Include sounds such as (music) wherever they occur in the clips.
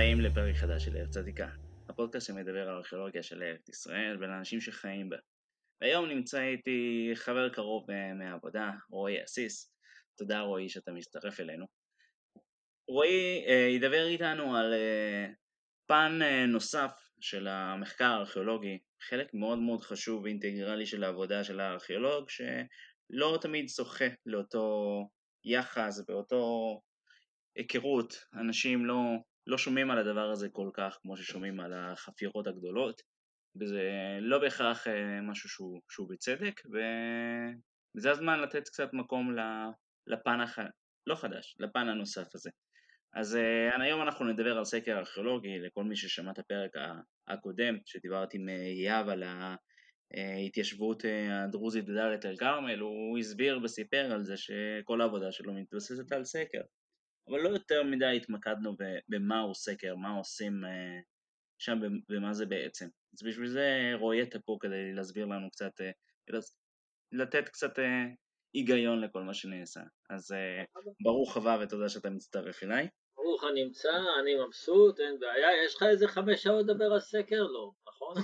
הבאים לפרק חדש של ארץ עתיקה, הפודקאסט שמדבר על ארכיאולוגיה של ארץ ישראל ולאנשים שחיים בה. היום נמצא איתי חבר קרוב מהעבודה, רועי אסיס. תודה רועי שאתה מצטרף אלינו. רועי אה, ידבר איתנו על אה, פן אה, נוסף של המחקר הארכיאולוגי, חלק מאוד מאוד חשוב ואינטגרלי של העבודה של הארכיאולוג, שלא תמיד שוחה לאותו יחס ואותו היכרות, אנשים לא, לא שומעים על הדבר הזה כל כך כמו ששומעים על החפירות הגדולות, וזה לא בהכרח משהו שהוא, שהוא בצדק, וזה הזמן לתת קצת מקום לפן, הח... לא חדש, לפן הנוסף הזה. אז uh, היום אנחנו נדבר על סקר ארכיאולוגי, לכל מי ששמע את הפרק הקודם, שדיברתי עם יהב על ההתיישבות אה, הדרוזית בדאלית אל כרמל, הוא הסביר וסיפר על זה שכל העבודה שלו מתבססת על סקר. אבל לא יותר מדי התמקדנו במה הוא סקר, מה עושים uh, שם ומה זה בעצם. אז בשביל זה רועי אתה פה כדי להסביר לנו קצת, uh, לתת קצת uh, היגיון לכל מה שנעשה. אז ברוך הבא ותודה שאתה מצטרף אליי. ברוך הנמצא, אני מבסוט, אין בעיה, יש לך איזה חמש שעות לדבר על סקר? לא, נכון?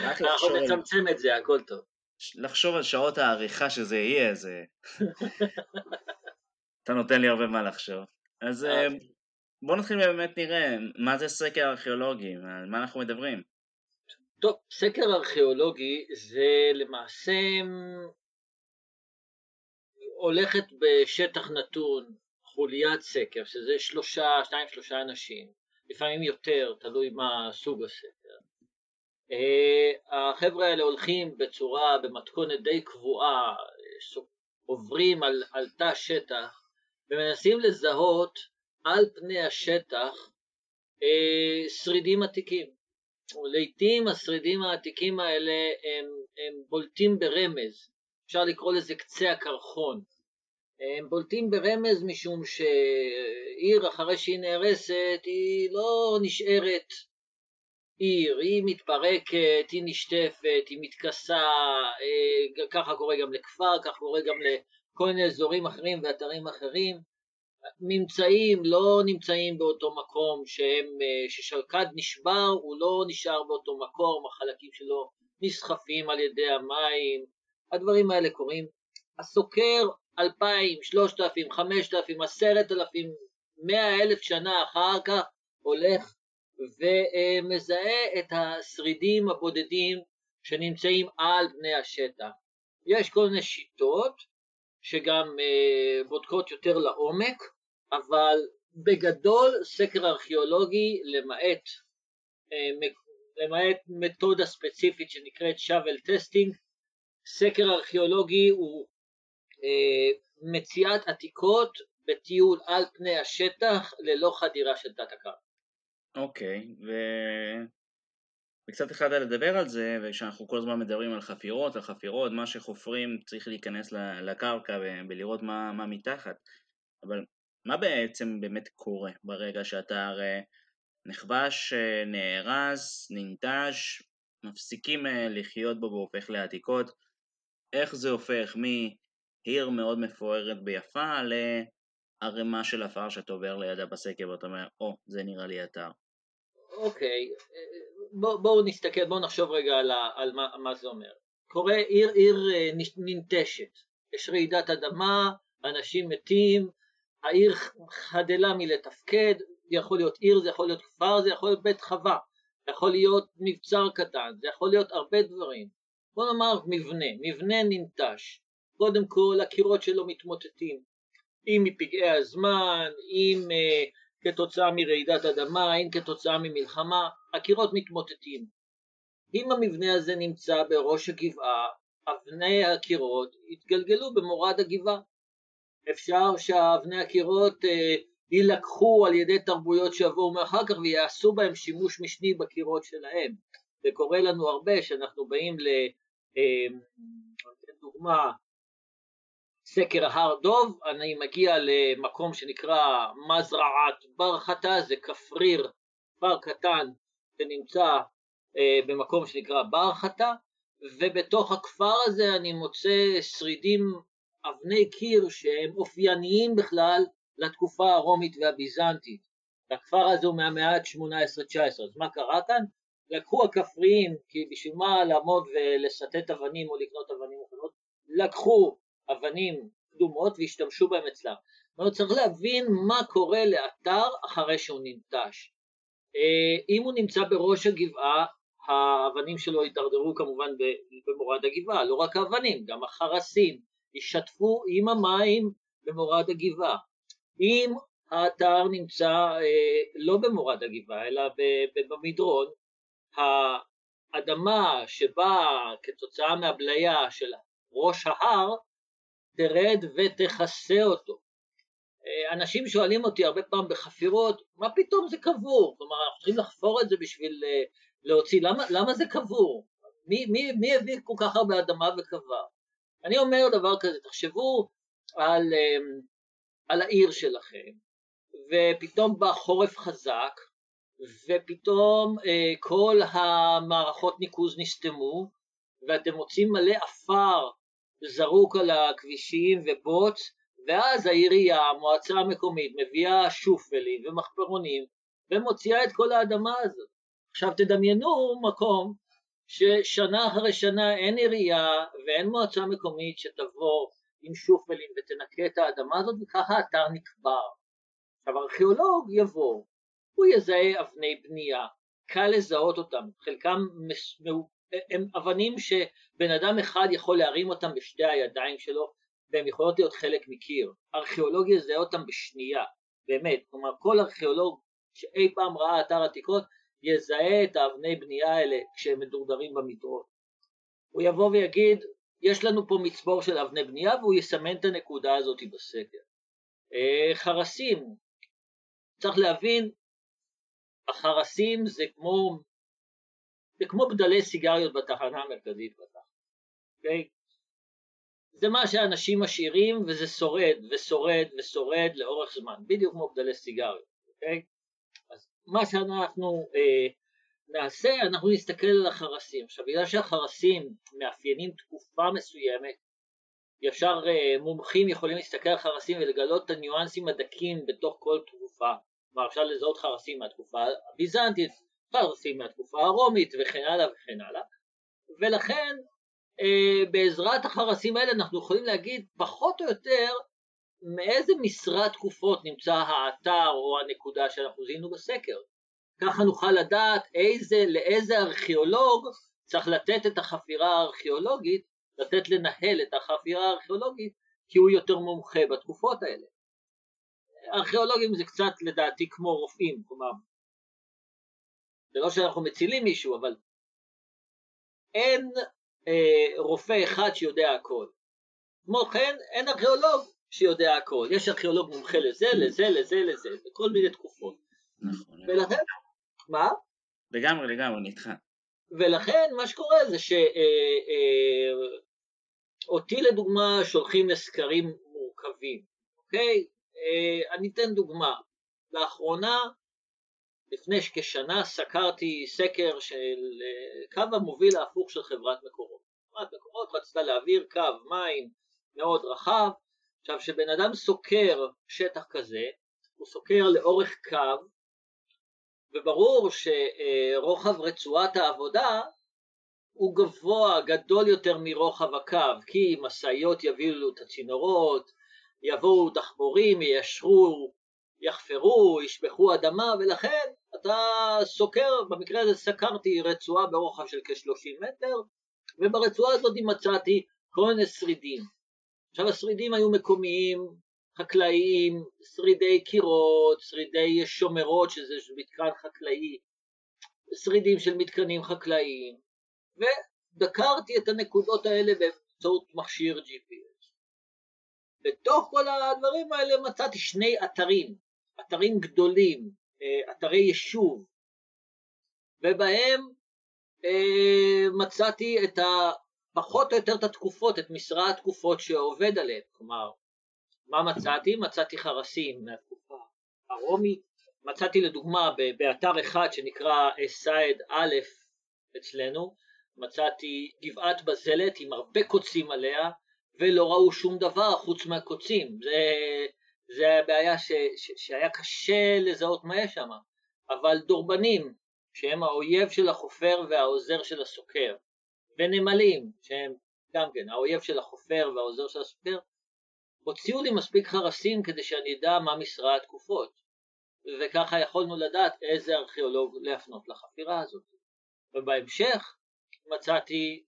אנחנו נצמצם את זה, הכל טוב. לחשוב על שעות העריכה שזה יהיה, זה... (laughs) אתה נותן לי הרבה מה לחשוב. אז אה, אוקיי. בוא נתחיל באמת נראה, מה זה סקר ארכיאולוגי, על מה אנחנו מדברים? טוב, סקר ארכיאולוגי זה למעשה הולכת בשטח נתון חוליית סקר, שזה שלושה, שניים שלושה אנשים, לפעמים יותר, תלוי מה סוג הסקר. אה, החבר'ה האלה הולכים בצורה, במתכונת די קבועה, עוברים על, על תא שטח ומנסים לזהות על פני השטח אה, שרידים עתיקים. לעיתים השרידים העתיקים האלה הם, הם בולטים ברמז, אפשר לקרוא לזה קצה הקרחון. הם בולטים ברמז משום שעיר אחרי שהיא נהרסת היא לא נשארת עיר, היא מתפרקת, היא נשטפת, היא מתכסה, אה, ככה קורה גם לכפר, ככה קורה גם לכל מיני אזורים אחרים ואתרים אחרים. ממצאים לא נמצאים באותו מקום שהם, אה, ששלקד נשבר, הוא לא נשאר באותו מקום, החלקים שלו נסחפים על ידי המים, הדברים האלה קורים. הסוקר אלפיים, שלושת אלפים, חמשת אלפים, עשרת אלפים, מאה אלף שנה אחר כך הולך ומזהה את השרידים הבודדים שנמצאים על פני השטח. יש כל מיני שיטות שגם אה, בודקות יותר לעומק, אבל בגדול סקר ארכיאולוגי למעט, אה, למעט מתודה ספציפית שנקראת shovel testing, סקר ארכיאולוגי הוא אה, מציאת עתיקות בטיול על פני השטח ללא חדירה של תת הקרקע. אוקיי, ו... וקצת התחלת לדבר על זה, וכשאנחנו כל הזמן מדברים על חפירות, על חפירות, מה שחופרים צריך להיכנס לקרקע ולראות מה, מה מתחת, אבל מה בעצם באמת קורה ברגע שאתה הרי נכבש, נהרס, ננטש, מפסיקים אה, לחיות בו והופך לעתיקות, איך זה הופך מעיר מאוד מפוארת ויפה לערימה של עפר שאתה עובר לידה בסקר ואתה אומר, או, oh, זה נראה לי אתר. אוקיי, בואו בוא נסתכל, בואו נחשוב רגע על, על מה, מה זה אומר. קורה עיר, עיר אה, ננטשת, יש רעידת אדמה, אנשים מתים, העיר חדלה מלתפקד, זה יכול להיות עיר, זה יכול להיות כפר, זה יכול להיות בית חווה, זה יכול להיות מבצר קטן, זה יכול להיות הרבה דברים. בוא נאמר מבנה, מבנה ננטש, קודם כל הקירות שלו מתמוטטים, אם מפגעי הזמן, אם uh, כתוצאה מרעידת אדמה, אם כתוצאה ממלחמה, הקירות מתמוטטים. אם המבנה הזה נמצא בראש הגבעה, אבני הקירות יתגלגלו במורד הגבעה. אפשר שאבני הקירות אה, יילקחו על ידי תרבויות שיבואו מאחר כך ויעשו בהם שימוש משני בקירות שלהם. זה קורה לנו הרבה שאנחנו באים לדוגמה אה, סקר הר דוב, אני מגיע למקום שנקרא מזרעת בר חטא, זה כפריר, כפר קטן שנמצא אה, במקום שנקרא בר חטא, ובתוך הכפר הזה אני מוצא שרידים אבני קיר שהם אופייניים בכלל לתקופה הרומית והביזנטית. והכפר הזה הוא מהמאה ה-18-19, אז מה קרה כאן? לקחו הכפריים, כי בשביל מה לעמוד ולסטט אבנים או לקנות אבנים אחרות, לקחו אבנים קדומות והשתמשו בהם אצלם. זאת אומרת, צריך להבין מה קורה לאתר אחרי שהוא ננטש. אה, אם הוא נמצא בראש הגבעה, האבנים שלו יידרדרו כמובן במורד הגבעה, לא רק האבנים, גם החרסים יישטפו עם המים במורד הגבעה. אם האתר נמצא אה, לא במורד הגבעה אלא במדרון, האדמה שבאה כתוצאה מהבליה של ראש ההר תרד ותכסה אותו. אה, אנשים שואלים אותי הרבה פעם בחפירות, מה פתאום זה קבור? כלומר, אנחנו צריכים לחפור את זה בשביל אה, להוציא, למה, למה זה קבור? מי, מי, מי הביא כל כך הרבה אדמה וקבר? אני אומר דבר כזה, תחשבו על, אה, על העיר שלכם, ופתאום בא חורף חזק, ופתאום כל המערכות ניקוז נסתמו, ואתם מוצאים מלא עפר זרוק על הכבישים ובוץ, ואז העירייה, המועצה המקומית, מביאה שופלים ומחפרונים ומוציאה את כל האדמה הזאת. עכשיו תדמיינו מקום ששנה אחרי שנה אין עירייה ואין מועצה מקומית שתבוא עם שופלים ותנקה את האדמה הזאת וככה האתר נקבר. עכשיו ארכיאולוג יבוא, הוא יזהה אבני בנייה, קל לזהות אותם, חלקם הם אבנים שבן אדם אחד יכול להרים אותם בשתי הידיים שלו והן יכולות להיות חלק מקיר. ארכיאולוג יזהה אותם בשנייה, באמת. כלומר, כל ארכיאולוג שאי פעם ראה אתר עתיקות יזהה את האבני בנייה האלה כשהם מדורדרים במדרון. הוא יבוא ויגיד, יש לנו פה מצבור של אבני בנייה והוא יסמן את הנקודה הזאת בסקר. אה, חרסים, צריך להבין, החרסים זה כמו זה כמו בדלי סיגריות בתחנה המרכזית בתחנה, אוקיי? זה מה שאנשים משאירים וזה שורד ושורד ושורד לאורך זמן, בדיוק כמו בדלי סיגריות, אוקיי? אז מה שאנחנו אה, נעשה, אנחנו נסתכל על החרסים. עכשיו, בגלל שהחרסים מאפיינים תקופה מסוימת, ישר אה, מומחים יכולים להסתכל על חרסים ולגלות את הניואנסים הדקים בתוך כל תקופה. כלומר, אפשר לזהות חרסים מהתקופה הביזנטית, פרסים מהתקופה הרומית וכן הלאה וכן הלאה, ולכן בעזרת החרסים האלה אנחנו יכולים להגיד פחות או יותר מאיזה משרה תקופות נמצא האתר או הנקודה שאנחנו זיהינו בסקר. ככה נוכל לדעת איזה, לאיזה ארכיאולוג צריך לתת את החפירה הארכיאולוגית, לתת לנהל את החפירה הארכיאולוגית, כי הוא יותר מומחה בתקופות האלה. ארכיאולוגים זה קצת לדעתי כמו רופאים, כלומר זה לא שאנחנו מצילים מישהו, אבל אין אה, רופא אחד שיודע הכל. כמו כן, אין ארכיאולוג שיודע הכל. יש ארכיאולוג מומחה לזה, לזה, לזה, לזה, בכל מיני תקופות. נכון. ולכן, מה? לגמרי, לגמרי, נדחה. ולכן מה שקורה זה שאותי אה, אה, לדוגמה שולחים לסקרים מורכבים, אוקיי? אה, אני אתן דוגמה. לאחרונה לפני כשנה סקרתי סקר של אה, קו המוביל ההפוך של חברת מקורות. חברת מקורות רצתה להעביר קו מים מאוד רחב, עכשיו כשבן אדם סוקר שטח כזה, הוא סוקר לאורך קו, וברור שרוחב רצועת העבודה הוא גבוה, גדול יותר מרוחב הקו, כי משאיות יביאו את הצינורות, יבואו דחבורים, יישרו יחפרו, ישפכו אדמה, ולכן אתה סוקר, במקרה הזה סקרתי רצועה ברוחב של כ-30 מטר, וברצועה הזאת מצאתי כל מיני שרידים. עכשיו השרידים היו מקומיים, חקלאיים, שרידי קירות, שרידי שומרות, שזה מתקן חקלאי, שרידים של מתקנים חקלאיים, ודקרתי את הנקודות האלה באמצעות מכשיר GPS. בתוך כל הדברים האלה מצאתי שני אתרים, אתרים גדולים, אתרי יישוב, ובהם אה, מצאתי את ה... פחות או יותר את התקופות, את משרה התקופות שעובד עליהן, כלומר, מה מצאתי? מצאתי חרסים מהתקופה הרומית, מצאתי לדוגמה באתר אחד שנקרא סייד א' אצלנו, מצאתי גבעת בזלת עם הרבה קוצים עליה ולא ראו שום דבר חוץ מהקוצים, זה זה הבעיה ש, ש, שהיה קשה לזהות מה יש שם, אבל דורבנים, שהם האויב של החופר והעוזר של הסוקר, ונמלים, שהם גם כן האויב של החופר והעוזר של הסוקר, הוציאו לי מספיק חרסים כדי שאני אדע מה משרה התקופות, וככה יכולנו לדעת איזה ארכיאולוג להפנות לחפירה הזאת. ובהמשך מצאתי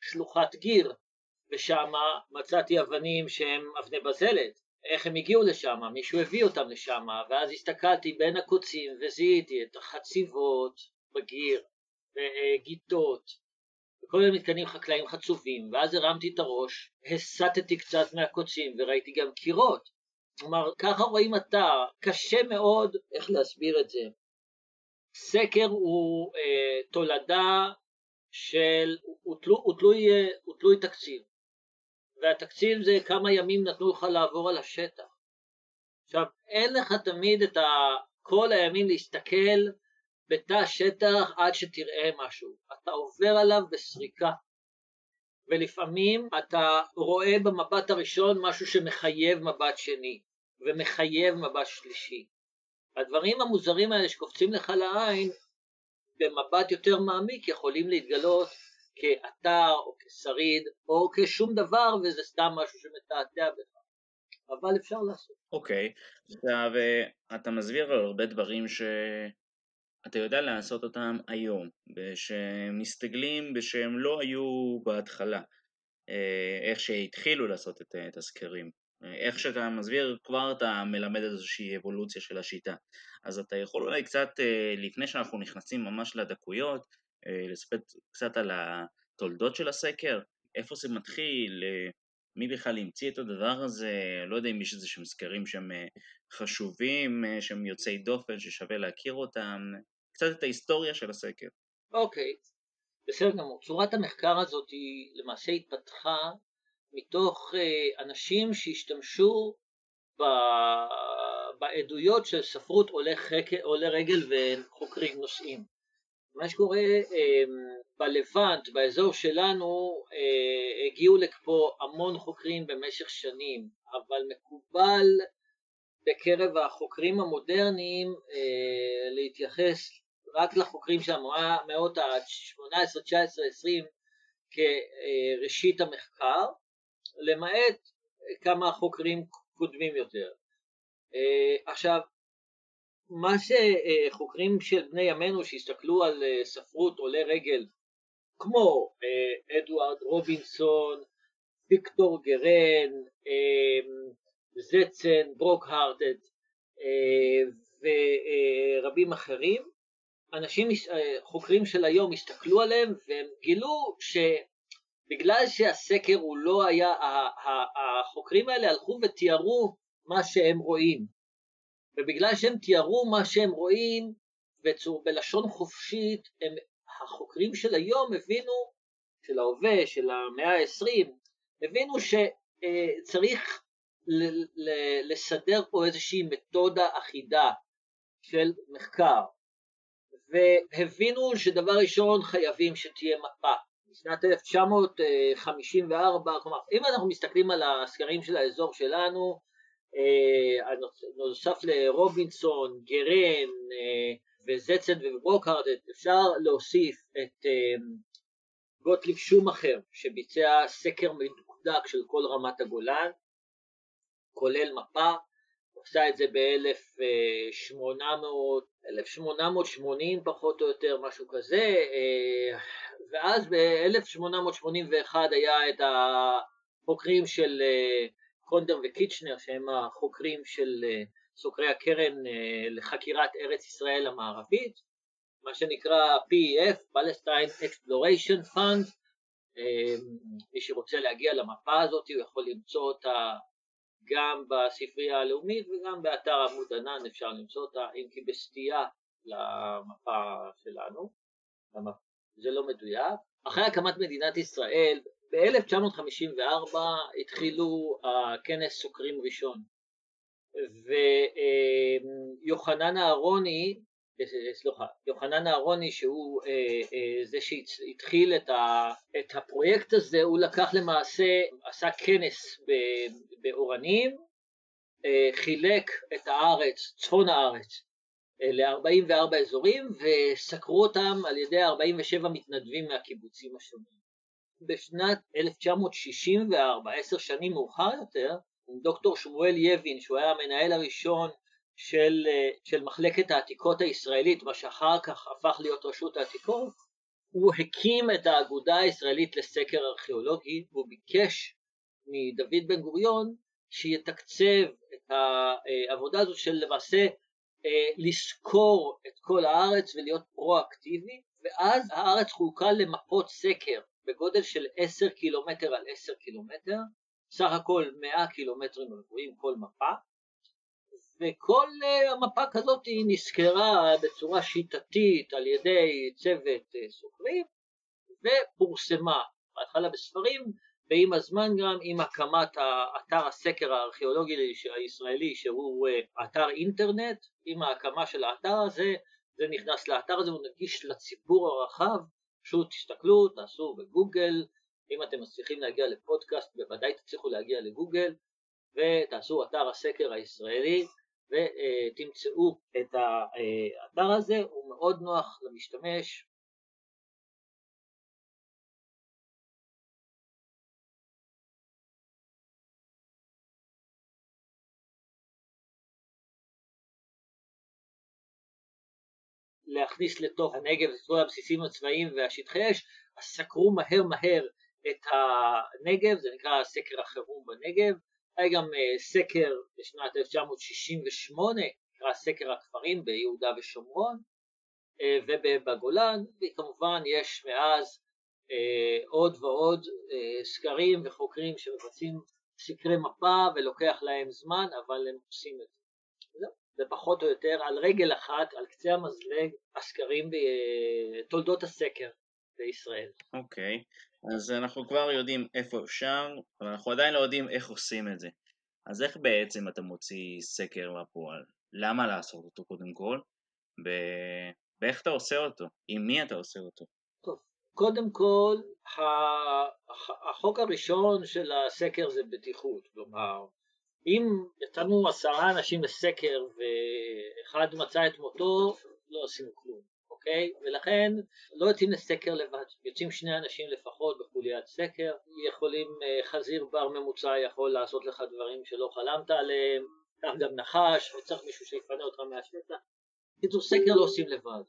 שלוחת גיר, ושם מצאתי אבנים שהן אבני בזלת. איך הם הגיעו לשם? מישהו הביא אותם לשם, ואז הסתכלתי בין הקוצים וזיהיתי את החציבות בגיר, וגיטות, וכל מיני מתקנים חקלאיים חצובים, ואז הרמתי את הראש, הסטתי קצת מהקוצים וראיתי גם קירות. כלומר, ככה רואים אתר, קשה מאוד, איך להסביר את זה? סקר הוא אה, תולדה של, הוא, תלו, הוא, תלוי, אה, הוא תלוי תקציב, והתקציב זה כמה ימים נתנו לך לעבור על השטח. עכשיו, אין לך תמיד את כל הימים להסתכל בתא שטח עד שתראה משהו, אתה עובר עליו בסריקה, ולפעמים אתה רואה במבט הראשון משהו שמחייב מבט שני, ומחייב מבט שלישי. הדברים המוזרים האלה שקופצים לך לעין, במבט יותר מעמיק יכולים להתגלות כאתר או כשריד או כשום דבר וזה סתם משהו שמתעתע בך, אבל אפשר לעשות. אוקיי, okay. עכשיו אתה מסביר על הרבה דברים שאתה יודע לעשות אותם היום, שמסתגלים ושהם לא היו בהתחלה, אה, איך שהתחילו לעשות את הסקרים. איך שאתה מסביר כבר אתה מלמד איזושהי אבולוציה של השיטה אז אתה יכול אולי קצת אה, לפני שאנחנו נכנסים ממש לדקויות אה, לספר קצת על התולדות של הסקר איפה זה מתחיל אה, מי בכלל המציא את הדבר הזה לא יודע אם יש איזה שהם סקרים שהם חשובים שהם יוצאי דופן ששווה להכיר אותם קצת את ההיסטוריה של הסקר אוקיי okay. בסדר גמור צורת המחקר הזאת היא למעשה התפתחה מתוך אה, אנשים שהשתמשו בעדויות של ספרות עולי, חק... עולי רגל וחוקרים נושאים. מה שקורה אמ, בלבנט, באזור שלנו, אה, הגיעו לפה המון חוקרים במשך שנים, אבל מקובל בקרב החוקרים המודרניים אה, להתייחס רק לחוקרים של המאות ה-18, 19, 20 כראשית המחקר, למעט כמה חוקרים קודמים יותר. אה, עכשיו, מה שחוקרים של בני ימינו שהסתכלו על אה, ספרות עולי רגל, כמו אה, אדוארד רובינסון, ויקטור גרן, זצן, ברוקהרדד ורבים אחרים, אנשים, חוקרים של היום הסתכלו עליהם והם גילו ש... בגלל שהסקר הוא לא היה, החוקרים האלה הלכו ותיארו מה שהם רואים, ובגלל שהם תיארו מה שהם רואים בצור, בלשון חופשית, הם, החוקרים של היום הבינו, של ההווה, של המאה העשרים, הבינו שצריך לסדר פה איזושהי מתודה אחידה של מחקר, והבינו שדבר ראשון חייבים שתהיה מפה, בשנת 1954, כלומר אם אנחנו מסתכלים על הסקרים של האזור שלנו, אה, נוסף לרובינסון, גרן אה, וזצן וברוקהרד, אפשר להוסיף את אה, גוטליב שומאחר שביצע סקר מדוקדק של כל רמת הגולן, כולל מפה, הוא עשה את זה ב-1880 פחות או יותר, משהו כזה, ואז ב-1881 היה את החוקרים של אה, קונדר וקיצ'נר, שהם החוקרים של אה, סוקרי הקרן אה, לחקירת ארץ ישראל המערבית, מה שנקרא PEF, Palestine Exploration Fund, מי שרוצה להגיע למפה הזאת הוא יכול למצוא אותה גם בספרייה הלאומית וגם באתר עמוד ענן אפשר למצוא אותה, אם כי בסטייה למפה שלנו, זה לא מדויק. אחרי הקמת מדינת ישראל, ב-1954 התחילו הכנס סוקרים ראשון, ויוחנן אהרוני, סליחה, יוחנן אהרוני שהוא אה, אה, זה שהתחיל את, הפרויקט הזה, הוא לקח למעשה, עשה כנס באורנים, חילק את הארץ, צפון הארץ, ל-44 אזורים וסקרו אותם על ידי 47 מתנדבים מהקיבוצים השונים. בשנת 1964, עשר שנים מאוחר יותר, דוקטור שמואל יבין, שהוא היה המנהל הראשון של, של מחלקת העתיקות הישראלית, מה שאחר כך הפך להיות רשות העתיקות, הוא הקים את האגודה הישראלית לסקר ארכיאולוגי והוא ביקש מדוד בן גוריון שיתקצב את העבודה הזו של למעשה אה, לסקור את כל הארץ ולהיות פרואקטיבי ואז הארץ חולקה למפות סקר בגודל של 10 קילומטר על 10 קילומטר, סך הכל 100 קילומטרים רבועים כל מפה. וכל אה, המפה כזאת היא נסקרה בצורה שיטתית על ידי צוות אה, סוקרים ופורסמה בהתחלה בספרים ועם הזמן גם עם הקמת אתר הסקר הארכיאולוגי הישראלי שהוא אה, אתר אינטרנט, עם ההקמה של האתר הזה זה נכנס לאתר הזה, הוא נגיש לציבור הרחב, פשוט תסתכלו, תעשו בגוגל, אם אתם מצליחים להגיע לפודקאסט בוודאי תצליחו להגיע לגוגל ותעשו אתר הסקר הישראלי ותמצאו את האתר הזה, הוא מאוד נוח למשתמש, להכניס לתוך הנגב את כל הבסיסים הצבאיים והשטחי אש, אז סקרו מהר מהר את הנגב, זה נקרא סקר החירום בנגב, היה גם אה, סקר בשנת 1968, נקרא סקר הכפרים ביהודה ושומרון אה, ובגולן, וכמובן יש מאז אה, עוד ועוד סקרים וחוקרים שמבצעים סקרי מפה ולוקח להם זמן, אבל הם עושים את זה. זה פחות או יותר על רגל אחת, על קצה המזלג, הסקרים בתולדות הסקר בישראל. אוקיי, okay. אז אנחנו כבר יודעים איפה אפשר, אבל אנחנו עדיין לא יודעים איך עושים את זה. אז איך בעצם אתה מוציא סקר לפועל? למה לעשות אותו קודם כל? ב... ואיך אתה עושה אותו? עם מי אתה עושה אותו? טוב, קודם כל, החוק הראשון של הסקר זה בטיחות, כלומר, אם יצאנו עשרה אנשים לסקר ואחד מצא את מותו, לא עשינו כלום, אוקיי? ולכן לא יוצאים לסקר לבד, יוצאים שני אנשים לפחות בחוליית סקר, יכולים, אה, חזיר בר ממוצע יכול לעשות לך דברים שלא חלמת עליהם, כך גם נחש, וצריך מישהו שיפנה אותך מהשטח. קיצור, סקר לא עושים לבד.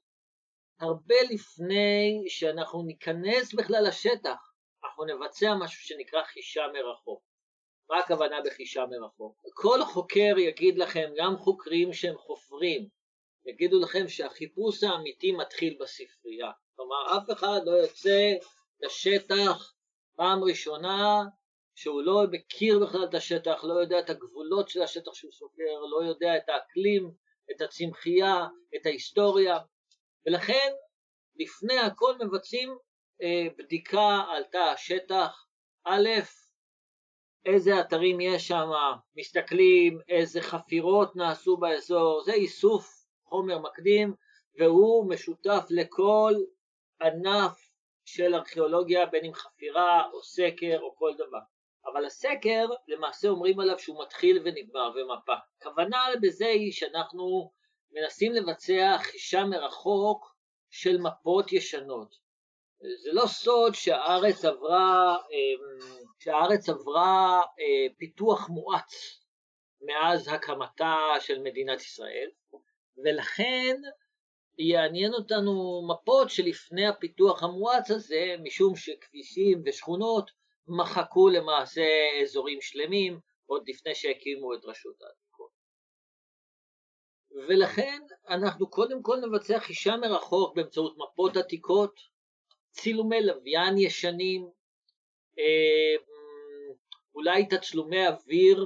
הרבה לפני שאנחנו ניכנס בכלל לשטח, אנחנו נבצע משהו שנקרא חישה מרחוק. מה הכוונה בחישה מרחוק? כל חוקר יגיד לכם, גם חוקרים שהם חופרים, יגידו לכם שהחיפוש האמיתי מתחיל בספרייה. כלומר, אף אחד לא יוצא לשטח פעם ראשונה שהוא לא מכיר בכלל את השטח, לא יודע את הגבולות של השטח שהוא סופר, לא יודע את האקלים, את הצמחייה, את ההיסטוריה, ולכן לפני הכל מבצעים אה, בדיקה על תא השטח, א', איזה אתרים יש שם, מסתכלים איזה חפירות נעשו באזור, זה איסוף חומר מקדים והוא משותף לכל ענף של ארכיאולוגיה, בין אם חפירה או סקר או כל דבר. אבל הסקר, למעשה אומרים עליו שהוא מתחיל ונגמר ומפה. הכוונה בזה היא שאנחנו מנסים לבצע חישה מרחוק של מפות ישנות. זה לא סוד שהארץ עברה, אמ, שהארץ עברה אה, פיתוח מואץ מאז הקמתה של מדינת ישראל, ולכן יעניין אותנו מפות שלפני הפיתוח המואץ הזה, משום שכבישים ושכונות מחקו למעשה אזורים שלמים עוד לפני שהקימו את רשות העתיקות. ולכן אנחנו קודם כל נבצע חישה מרחוק באמצעות מפות עתיקות, צילומי לוויין ישנים, אולי תצלומי אוויר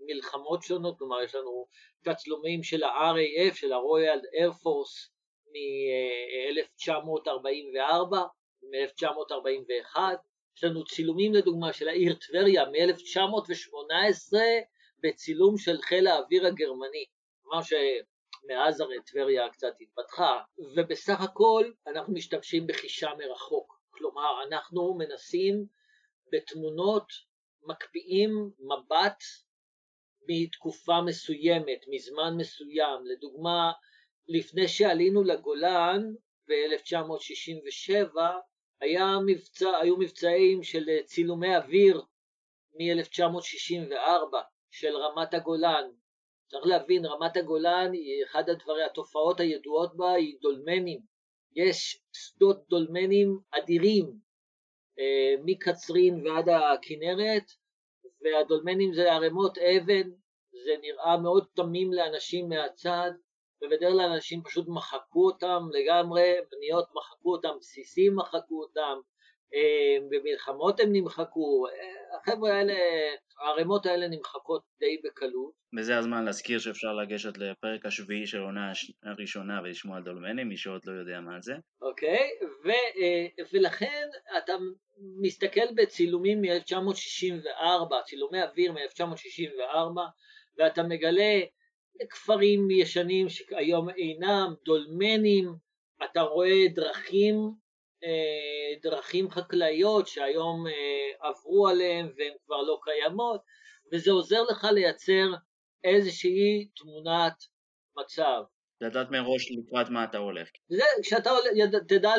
ממלחמות שונות, כלומר יש לנו תצלומים של ה-RAF, של ה-Royal Air Force מ-1944, מ-1941, יש לנו צילומים לדוגמה של העיר טבריה מ-1918 בצילום של חיל האוויר הגרמני, כלומר שמאז הרי טבריה קצת התפתחה, ובסך הכל אנחנו משתמשים בחישה מרחוק, כלומר אנחנו מנסים בתמונות מקפיאים מבט מתקופה מסוימת, מזמן מסוים. לדוגמה, לפני שעלינו לגולן ב-1967, היה מבצע, היו מבצעים של צילומי אוויר מ-1964 של רמת הגולן. צריך להבין, רמת הגולן היא אחד הדברים, התופעות הידועות בה היא דולמנים. יש שדות דולמנים אדירים, אה, מקצרין ועד הכנרת, והדולמנים זה ערימות אבן, זה נראה מאוד תמים לאנשים מהצד, ובדרך כלל אנשים פשוט מחקו אותם לגמרי, בניות מחקו אותם, בסיסים מחקו אותם, במלחמות הם נמחקו, אה, החבר'ה האלה, הערימות האלה נמחקות די בקלות. וזה הזמן להזכיר שאפשר לגשת לפרק השביעי של העונה הראשונה ולשמוע דולמנים, מי שעוד לא יודע מה זה. אוקיי, ו, אה, ולכן אתה מסתכל בצילומים מ-1964, צילומי אוויר מ-1964, ואתה מגלה כפרים ישנים שהיום אינם, דולמנים, אתה רואה דרכים, אה, דרכים חקלאיות שהיום אה, עברו עליהן והן כבר לא קיימות, וזה עוזר לך לייצר איזושהי תמונת מצב. לדעת מראש לקראת מה אתה הולך. זה, כשאתה תדע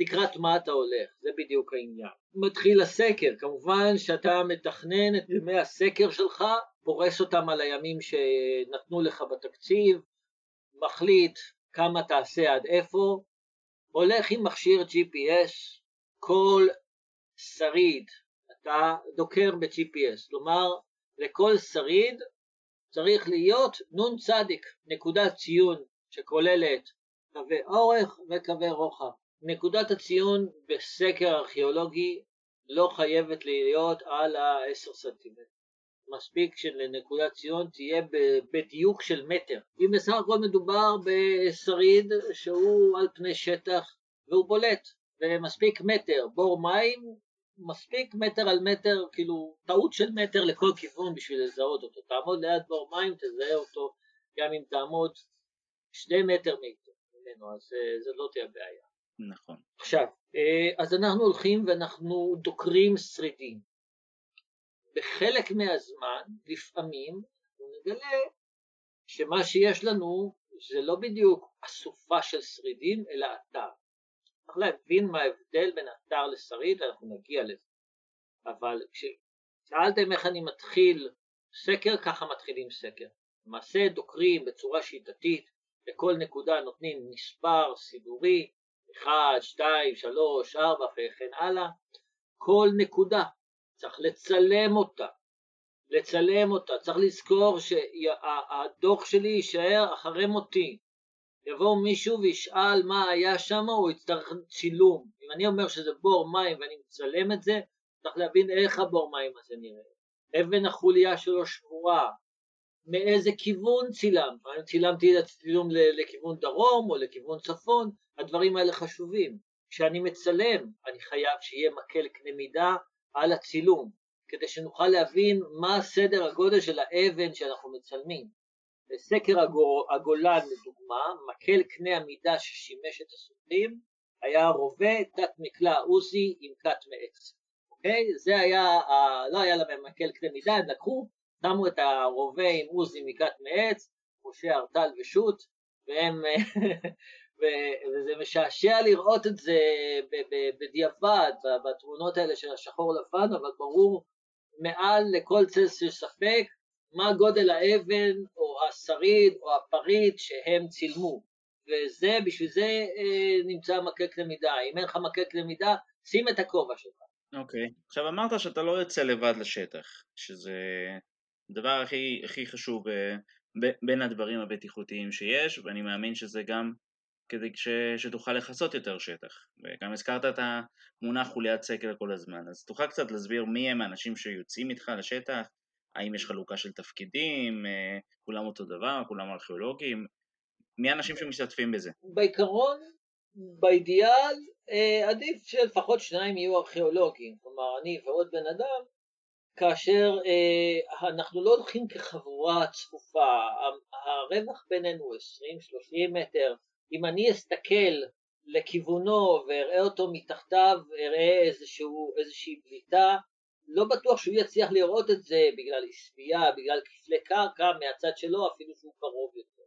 לקראת מה אתה הולך, זה בדיוק העניין. מתחיל הסקר, כמובן שאתה מתכנן את ימי הסקר שלך, פורס אותם על הימים שנתנו לך בתקציב, מחליט כמה תעשה עד איפה, הולך עם מכשיר GPS, כל שריד, אתה דוקר ב-GPS, כלומר לכל שריד צריך להיות צדיק, נקודת ציון שכוללת קווי אורך וקווי רוחב. נקודת הציון בסקר ארכיאולוגי לא חייבת להיות על ה-10 סנטימטר. מספיק שלנקודת ציון תהיה בדיוק של מטר. אם בסך הכל מדובר בשריד שהוא על פני שטח והוא בולט, ומספיק מטר, בור מים, מספיק מטר על מטר, כאילו טעות של מטר לכל כיוון בשביל לזהות אותו. תעמוד ליד בור מים, תזהה אותו, גם אם תעמוד שני מטר ממנו, אז אה, זה לא תהיה בעיה. נכון. עכשיו, אה, אז אנחנו הולכים ואנחנו דוקרים שרידים. בחלק מהזמן, לפעמים, נגלה שמה שיש לנו זה לא בדיוק אסופה של שרידים, אלא אתר. צריך להבין מה ההבדל בין אתר לשריד, אנחנו נגיע לזה. אבל כששאלתם איך אני מתחיל סקר, ככה מתחילים סקר. למעשה דוקרים בצורה שיטתית, לכל נקודה נותנים מספר סידורי, 1, 2, 3, 4 וכן הלאה, כל נקודה צריך לצלם אותה, לצלם אותה, צריך לזכור שהדוח שלי יישאר אחרי מותי. יבוא מישהו וישאל מה היה שם, הוא יצטרך צילום. אם אני אומר שזה בור מים ואני מצלם את זה, צריך להבין איך הבור מים הזה נראה. אבן החוליה שלו שבורה, מאיזה כיוון צילמת, האם צילמתי את הצילום לכיוון דרום או לכיוון צפון, הדברים האלה חשובים. כשאני מצלם, אני חייב שיהיה מקל קנה מידה על הצילום, כדי שנוכל להבין מה סדר הגודל של האבן שאנחנו מצלמים. בסקר הגולן לדוגמה, מקל קנה המידה ששימש את הסופרים היה רובה תת מקלע עוזי עם כת מעץ. אוקיי? זה היה, לא היה להם מקל קנה מידה, הם לקחו, שמו את הרובה עם עוזי מכת מעץ, משה ארטל ושות', והם (laughs) וזה משעשע לראות את זה בדיעבד, בתמונות האלה של השחור לבן, אבל ברור מעל לכל צל של ספק מה גודל האבן או השריד או הפריט שהם צילמו. וזה, בשביל זה אה, נמצא מקק למידה. אם אין לך מקק למידה, שים את הכובע שלך. אוקיי. Okay. עכשיו אמרת שאתה לא יוצא לבד לשטח, שזה הדבר הכי, הכי חשוב אה, בין הדברים הבטיחותיים שיש, ואני מאמין שזה גם כדי ש, שתוכל לכסות יותר שטח. וגם הזכרת את המונח חוליית סקר כל הזמן, אז תוכל קצת להסביר מי הם האנשים שיוצאים איתך לשטח, האם יש חלוקה של תפקידים, אה, כולם אותו דבר, כולם ארכיאולוגים, מי האנשים שמשתתפים בזה? בעיקרון, באידיאל, אה, עדיף שלפחות שניים יהיו ארכיאולוגים, כלומר אני ועוד בן אדם, כאשר אה, אנחנו לא הולכים כחבורה צפופה, הרווח בינינו 20-30 מטר, אם אני אסתכל לכיוונו ואראה אותו מתחתיו, אראה איזשהו, איזושהי בליטה, לא בטוח שהוא יצליח לראות את זה בגלל עשבייה, בגלל כפלי קרקע, מהצד שלו אפילו שהוא קרוב יותר.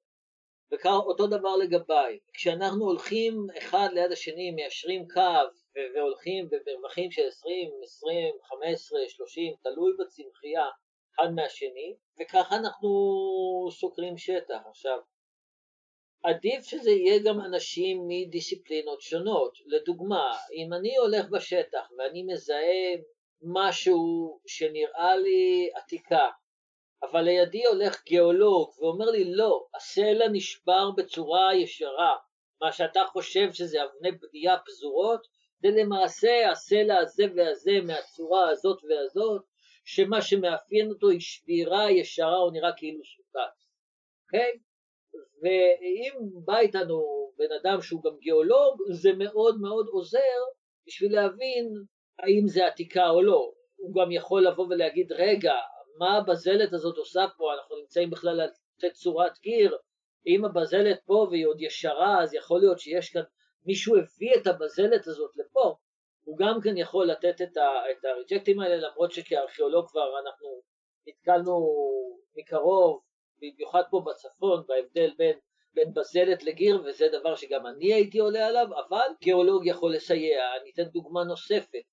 ואותו דבר לגביי, כשאנחנו הולכים אחד ליד השני, מיישרים קו והולכים במרווחים של 20, 20, 15, 30, תלוי בצמחייה אחד מהשני, וככה אנחנו סוקרים שטח. עכשיו, עדיף שזה יהיה גם אנשים מדיסציפלינות שונות. לדוגמה, אם אני הולך בשטח ואני מזהה משהו שנראה לי עתיקה, אבל לידי הולך גיאולוג ואומר לי לא, הסלע נשבר בצורה ישרה, מה שאתה חושב שזה אבני בנייה פזורות, זה למעשה הסלע הזה והזה מהצורה הזאת והזאת, שמה שמאפיין אותו היא שבירה ישרה, הוא נראה כאילו סוכת, אוקיי? Okay? ואם בא איתנו בן אדם שהוא גם גיאולוג, זה מאוד מאוד עוזר בשביל להבין האם זה עתיקה או לא. הוא גם יכול לבוא ולהגיד, רגע, מה הבזלת הזאת עושה פה? אנחנו נמצאים בכלל על תצורת קיר, אם הבזלת פה והיא עוד ישרה, אז יכול להיות שיש כאן, מישהו הביא את הבזלת הזאת לפה, הוא גם כן יכול לתת את, ה, את הריג'קטים האלה, למרות שכארכיאולוג כבר אנחנו נתקלנו מקרוב במיוחד פה בצפון, בהבדל בין, בין בזלת לגיר, וזה דבר שגם אני הייתי עולה עליו, אבל גיאולוג יכול לסייע. אני אתן דוגמה נוספת,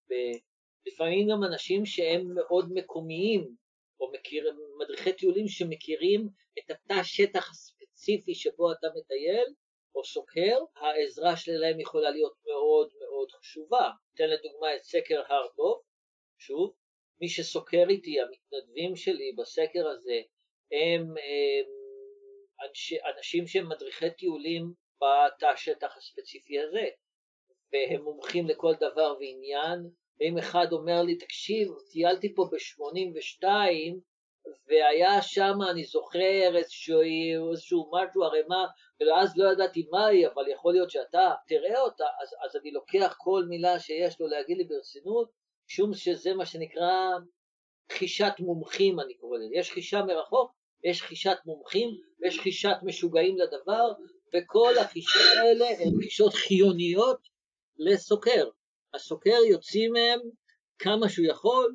לפעמים גם אנשים שהם מאוד מקומיים, או מכיר, מדריכי טיולים שמכירים את התא שטח הספציפי שבו אתה מטייל, או סוקר, העזרה שלהם יכולה להיות מאוד מאוד חשובה. אתן לדוגמה את סקר הרטוב, שוב, מי שסוקר איתי, המתנדבים שלי בסקר הזה, הם, אנש, אנשים שהם מדריכי טיולים בתא השטח הספציפי הזה, והם מומחים לכל דבר ועניין, ואם אחד אומר לי, תקשיב, טיילתי פה ב-82, והיה שם, אני זוכר, איזשהו, איזשהו משהו, ערימה, ואז לא ידעתי מה היא, אבל יכול להיות שאתה תראה אותה, אז, אז אני לוקח כל מילה שיש לו להגיד לי ברצינות, משום שזה מה שנקרא חישת מומחים, אני קורא לזה. יש חישה מרחוק, יש חישת מומחים ויש חישת משוגעים לדבר, וכל החישות האלה הן חישות חיוניות לסוקר. הסוקר יוציא מהם כמה שהוא יכול,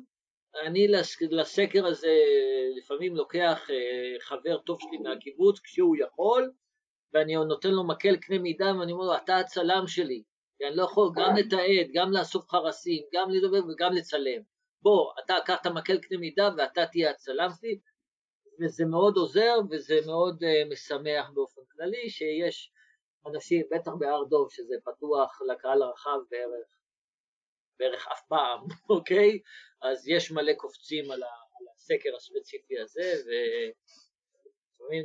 אני לסקר הזה לפעמים לוקח אה, חבר טוב שלי מהקיבוץ כשהוא יכול, ואני נותן לו מקל קנה מידה ואני אומר לו, אתה הצלם שלי, כי אני לא יכול גם לתעד, גם לאסוף חרסים, גם לדבר וגם לצלם. בוא, אתה קח את המקל קנה מידה ואתה תהיה הצלם שלי, וזה מאוד עוזר וזה מאוד uh, משמח באופן כללי שיש אנשים, בטח בהר דוב, שזה פתוח לקהל הרחב בערך, בערך אף פעם, (laughs) אוקיי? אז יש מלא קופצים על, ה, על הסקר הספציפי הזה, ו...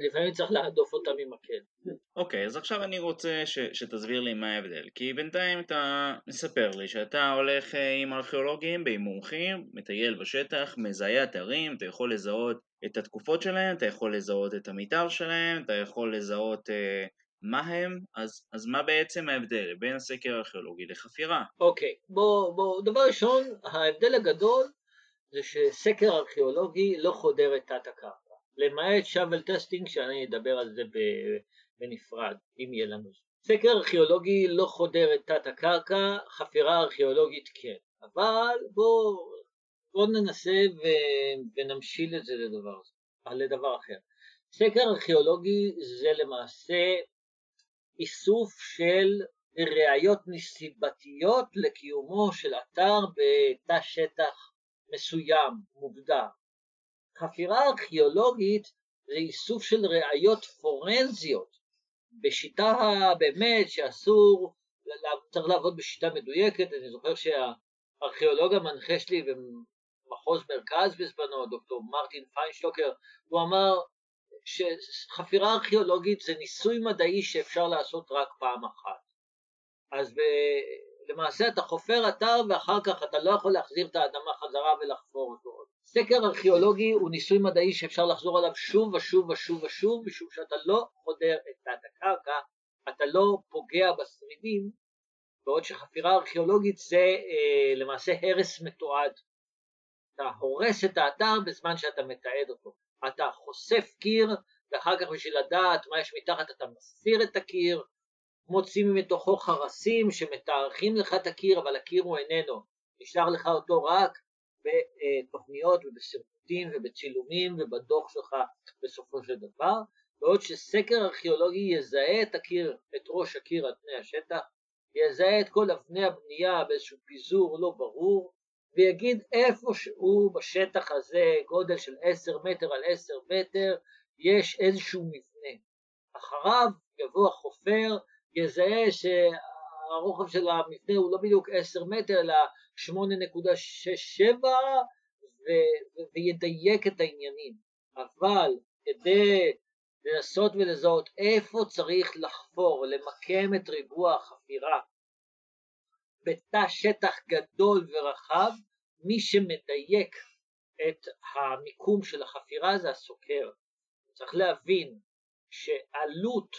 לפעמים צריך להדוף אותם עם מקל. אוקיי, okay, אז עכשיו אני רוצה ש, שתסביר לי מה ההבדל, כי בינתיים אתה מספר לי שאתה הולך אה, עם ארכיאולוגים, עם מומחים, מטייל בשטח, מזהה אתרים, אתה יכול לזהות את התקופות שלהם, אתה יכול לזהות את המתאר שלהם, אתה יכול לזהות אה, מה הם, אז, אז מה בעצם ההבדל בין הסקר הארכיאולוגי לחפירה? אוקיי, okay, בוא, בוא, דבר ראשון, ההבדל הגדול זה שסקר ארכיאולוגי לא חודר את תת הקרקע. למעט shovel testing שאני אדבר על זה בנפרד, אם יהיה לנו. סקר ארכיאולוגי לא חודר את תת הקרקע, חפירה ארכיאולוגית כן. אבל בואו בוא ננסה ו... ונמשיל את זה לדבר, לדבר אחר. סקר ארכיאולוגי זה למעשה איסוף של ראיות נסיבתיות לקיומו של אתר בתא שטח מסוים, מוגדר. חפירה ארכיאולוגית זה איסוף של ראיות פורנזיות בשיטה באמת שאסור, צריך לעבוד בשיטה מדויקת, אני זוכר שהארכיאולוג המנחה שלי במחוז מרכז בזמנו, דוקטור מרטין פיינשטוקר, הוא אמר שחפירה ארכיאולוגית זה ניסוי מדעי שאפשר לעשות רק פעם אחת. אז. למעשה אתה חופר אתר ואחר כך אתה לא יכול להחזיר את האדמה חזרה ולחפור אותו. סקר ארכיאולוגי הוא ניסוי מדעי שאפשר לחזור עליו שוב ושוב ושוב ושוב, משום שאתה לא חודר את תת הקרקע, אתה לא פוגע בשרידים, בעוד שחפירה ארכיאולוגית זה אה, למעשה הרס מתועד. אתה הורס את האתר בזמן שאתה מתעד אותו. אתה חושף קיר, ואחר כך בשביל לדעת מה יש מתחת אתה מסיר את הקיר, מוצאים מתוכו חרסים שמתארחים לך את הקיר, אבל הקיר הוא איננו. נשאר לך אותו רק בתוכניות ובסרטוטים ובצילומים ובדוח שלך בסופו של דבר, בעוד שסקר ארכיאולוגי יזהה את הקיר, את ראש הקיר על פני השטח, יזהה את כל אבני הבנייה באיזשהו פיזור לא ברור, ויגיד איפה שהוא בשטח הזה, גודל של עשר מטר על עשר מטר, יש איזשהו מבנה. אחריו יבוא החופר, יזהה שהרוחב של המבנה הוא לא בדיוק עשר מטר, אלא שמונה נקודה שש שבע, וידייק את העניינים. אבל כדי לנסות ולזהות איפה צריך לחפור, למקם את ריבוע החפירה בתא שטח גדול ורחב, מי שמדייק את המיקום של החפירה זה הסוקר. צריך להבין שעלות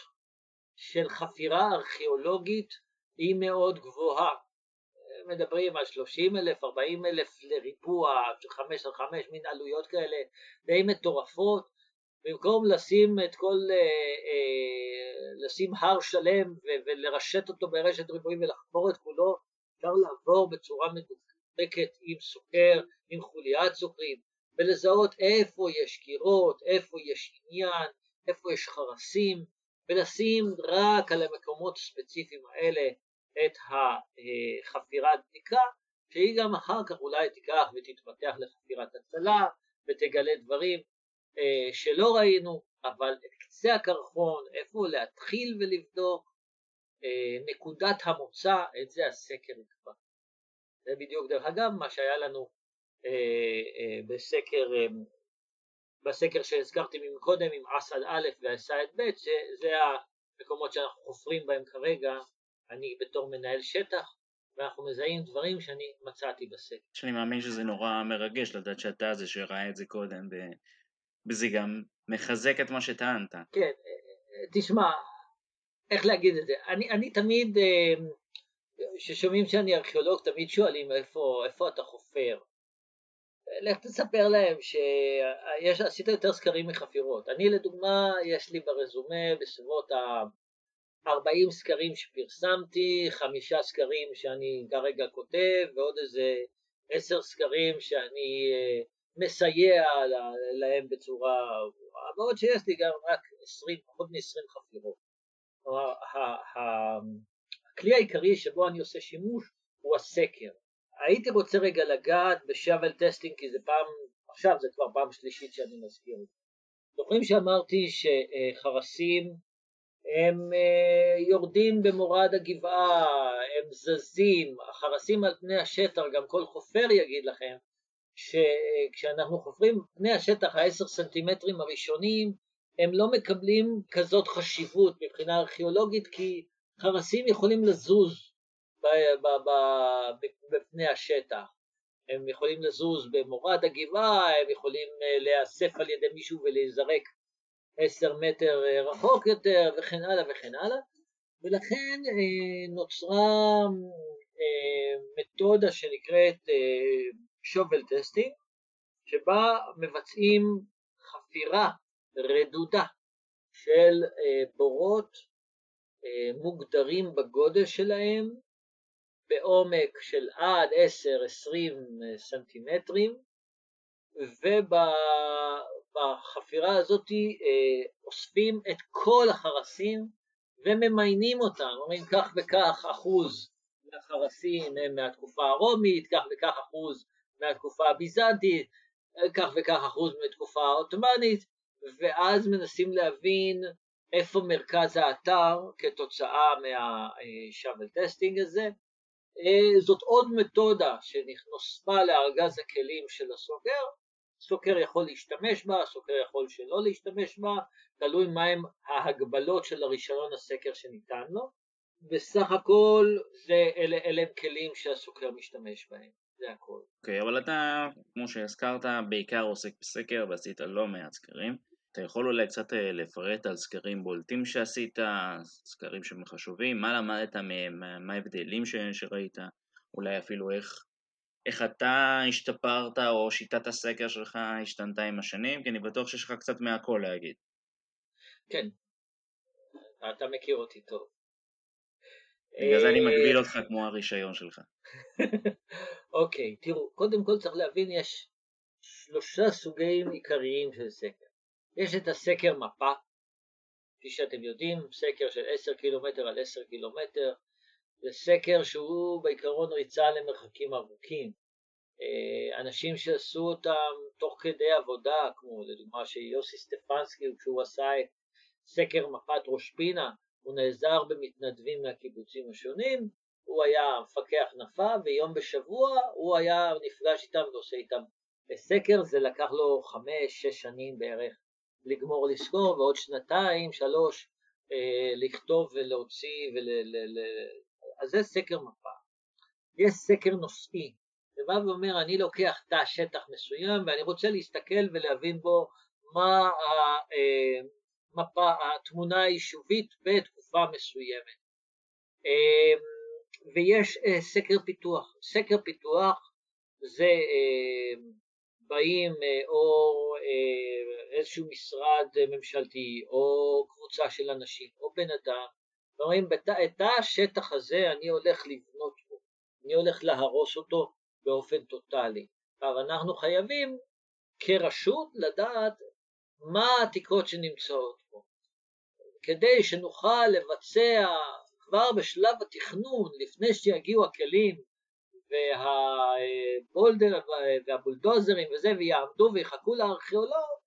של חפירה ארכיאולוגית היא מאוד גבוהה. מדברים על 30 אלף, 40 אלף לריבוע, 5 על 5, מין עלויות כאלה די מטורפות, במקום לשים את כל, אה, אה, לשים הר שלם ולרשת אותו ברשת ריבועים ולחפור את כולו, אפשר לעבור בצורה מדוקדקת עם סוקר, עם חוליית סוקרים, ולזהות איפה יש קירות, איפה יש עניין, איפה יש חרסים, ולשים רק על המקומות הספציפיים האלה את החפירת בדיקה, שהיא גם אחר כך אולי תיקח ותתפתח לחפירת הצלה ותגלה דברים אה, שלא ראינו, אבל את קצה הקרחון, איפה להתחיל ולבדוק, אה, נקודת המוצא, את זה הסקר יקבע. זה בדיוק דרך אגב מה שהיה לנו אה, בסקר, בסקר שהזכרתי מקודם עם אסד א' ואסד ב', שזה המקומות שאנחנו חופרים בהם כרגע, אני בתור מנהל שטח, ואנחנו מזהים דברים שאני מצאתי בסקר. שאני מאמין שזה נורא מרגש לדעת שאתה זה שראה את זה קודם וזה גם מחזק את מה שטענת. כן, תשמע, איך להגיד את זה, אני, אני תמיד, אה, כששומעים שאני ארכיאולוג, תמיד שואלים איפה, איפה אתה חופר. לך תספר להם שעשית יותר סקרים מחפירות. אני לדוגמה, יש לי ברזומה בסביבות ה-40 סקרים שפרסמתי, חמישה סקרים שאני כרגע כותב, ועוד איזה עשר סקרים שאני אה, מסייע להם בצורה, ועוד שיש לי גם רק 20, פחות מ-20 חפירות. הכלי העיקרי שבו אני עושה שימוש הוא הסקר. הייתי רוצה רגע לגעת ב shovel testing כי זה פעם, עכשיו זה כבר פעם שלישית שאני מזכיר את זה. זוכרים שאמרתי שחרסים הם אה, יורדים במורד הגבעה, הם זזים, החרסים על פני השטח, גם כל חופר יגיד לכם, שכשאנחנו חופרים פני השטח העשר סנטימטרים הראשונים, הם לא מקבלים כזאת חשיבות מבחינה ארכיאולוגית כי חרסים יכולים לזוז בפני השטח. הם יכולים לזוז במורד הגבעה, הם יכולים אה, להיאסף על ידי מישהו ולהיזרק עשר מטר אה, רחוק יותר וכן הלאה וכן הלאה. ולכן אה, נוצרה מתודה שנקראת shovel testing שבה מבצעים חפירה רדודה של בורות מוגדרים בגודל שלהם בעומק של עד 10-20 סנטימטרים ובחפירה הזאת אה, אוספים את כל החרסים וממיינים אותם, אומרים כך וכך אחוז מהחרסים הם מהתקופה הרומית, כך וכך אחוז מהתקופה הביזנטית, כך וכך אחוז מהתקופה העות'מאנית, ואז מנסים להבין איפה מרכז האתר כתוצאה מה shovel testing הזה, אה, זאת עוד מתודה שנוספה לארגז הכלים של הסוקר, סוקר יכול להשתמש בה, סוקר יכול שלא להשתמש בה, תלוי מהם ההגבלות של הרישיון הסקר שניתן לו, בסך הכל זה, אלה, אלה הם כלים שהסוקר משתמש בהם, זה הכל. אוקיי, okay, אבל אתה, כמו שהזכרת, בעיקר עוסק בסקר ועשית לא מעט סקרים. אתה יכול אולי קצת אה, לפרט על סקרים בולטים שעשית, סקרים שהם חשובים, מה למדת מהם, מה ההבדלים שראית, אולי אפילו איך, איך אתה השתפרת או שיטת הסקר שלך השתנתה עם השנים, כי אני בטוח שיש לך קצת מהכל להגיד. כן, אתה מכיר אותי טוב. בגלל זה אני מגביל אותך כמו הרישיון שלך. (laughs) אוקיי, תראו, קודם כל צריך להבין, יש שלושה סוגים עיקריים של סקר. יש את הסקר מפה, כפי שאתם יודעים, סקר של 10 קילומטר על 10 קילומטר, זה סקר שהוא בעיקרון ריצה למרחקים ארוכים. אה, אנשים שעשו אותם תוך כדי עבודה, כמו לדוגמה שיוסי סטפנסקי, כשהוא עשה את סקר מפת ראש פינה, הוא נעזר במתנדבים מהקיבוצים השונים, הוא היה מפקח נפה, ויום בשבוע הוא היה נפגש איתם ועושה איתם סקר, זה לקח לו חמש, שש שנים בערך לגמור לזכור, ועוד שנתיים, שלוש, אה, לכתוב ולהוציא, ול, אז זה סקר מפה. יש סקר נושאי, זה בא ואומר, אני לוקח תא שטח מסוים ואני רוצה להסתכל ולהבין בו מה המפה, אה, התמונה היישובית בתקופה מסוימת. אה, ויש סקר פיתוח. סקר פיתוח זה באים אה, או אה, איזשהו משרד ממשלתי או קבוצה של אנשים או בן אדם ואומרים את השטח הזה אני הולך לבנות בו, אני הולך להרוס אותו באופן טוטאלי. אבל אנחנו חייבים כרשות לדעת מה העתיקות שנמצאות פה, כדי שנוכל לבצע כבר בשלב התכנון, לפני שיגיעו הכלים והבולדר והבולדוזרים וזה, ויעמדו ויחכו לארכיאולוג,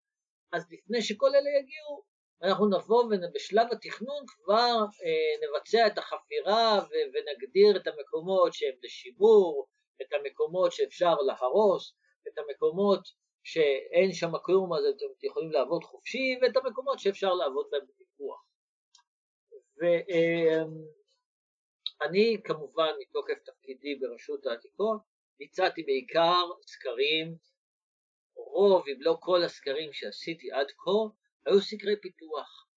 אז לפני שכל אלה יגיעו, אנחנו נבוא ובשלב התכנון כבר אה, נבצע את החפירה ונגדיר את המקומות שהם לשימור, את המקומות שאפשר להרוס, את המקומות שאין שם כלום אז אתם יכולים לעבוד חופשי, ואת המקומות שאפשר לעבוד בהם בפיקוח. אה, אני כמובן מתוקף תפקידי ברשות העתיקות ביצעתי בעיקר סקרים, רוב אם לא כל הסקרים שעשיתי עד כה היו סקרי פיתוח.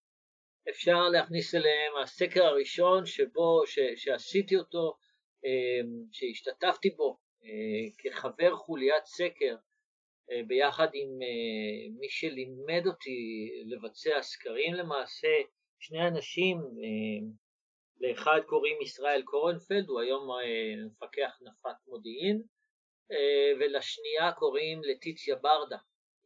אפשר להכניס אליהם הסקר הראשון שבו, ש, שעשיתי אותו, אמ, שהשתתפתי בו אה, כחבר חוליית סקר אה, ביחד עם אה, מי שלימד אותי לבצע סקרים למעשה, שני אנשים לאחד קוראים ישראל קורנפלד, הוא היום מפקח נפת מודיעין, ולשנייה קוראים לטיציה ברדה,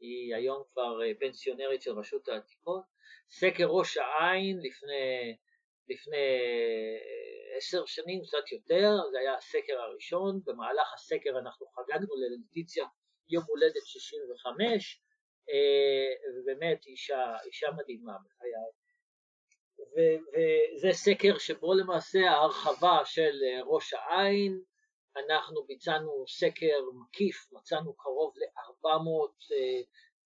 היא היום כבר אה, פנסיונרית של רשות העתיקות. סקר ראש העין לפני, לפני עשר שנים, קצת יותר, זה היה הסקר הראשון, במהלך הסקר אנחנו חגגנו ללטיציה יום הולדת 65, ובאמת אישה, אישה מדהימה בחיי. וזה סקר שבו למעשה ההרחבה של אה, ראש העין, אנחנו ביצענו סקר מקיף, מצאנו קרוב ל-400 אה,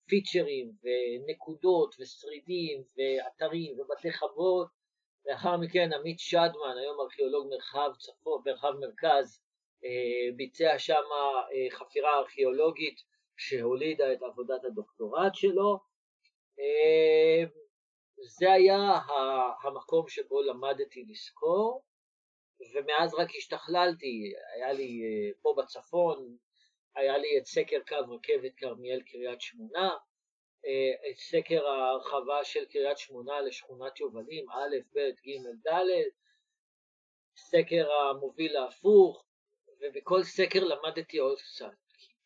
פיצ'רים ונקודות ושרידים ואתרים ובתי חוות, לאחר מכן עמית שדמן, היום ארכיאולוג מרחב צפון, מרחב מרכז, אה, ביצע שם חפירה ארכיאולוגית שהולידה את עבודת הדוקטורט שלו. זה היה המקום שבו למדתי לזכור, ומאז רק השתכללתי, היה לי אה, פה בצפון, היה לי את סקר קו רכבת כרמיאל קריית שמונה, אה, את סקר ההרחבה של קריית שמונה לשכונת יובלים, א', ב', ג', ד', סקר המוביל ההפוך, ובכל סקר למדתי עוד קצת,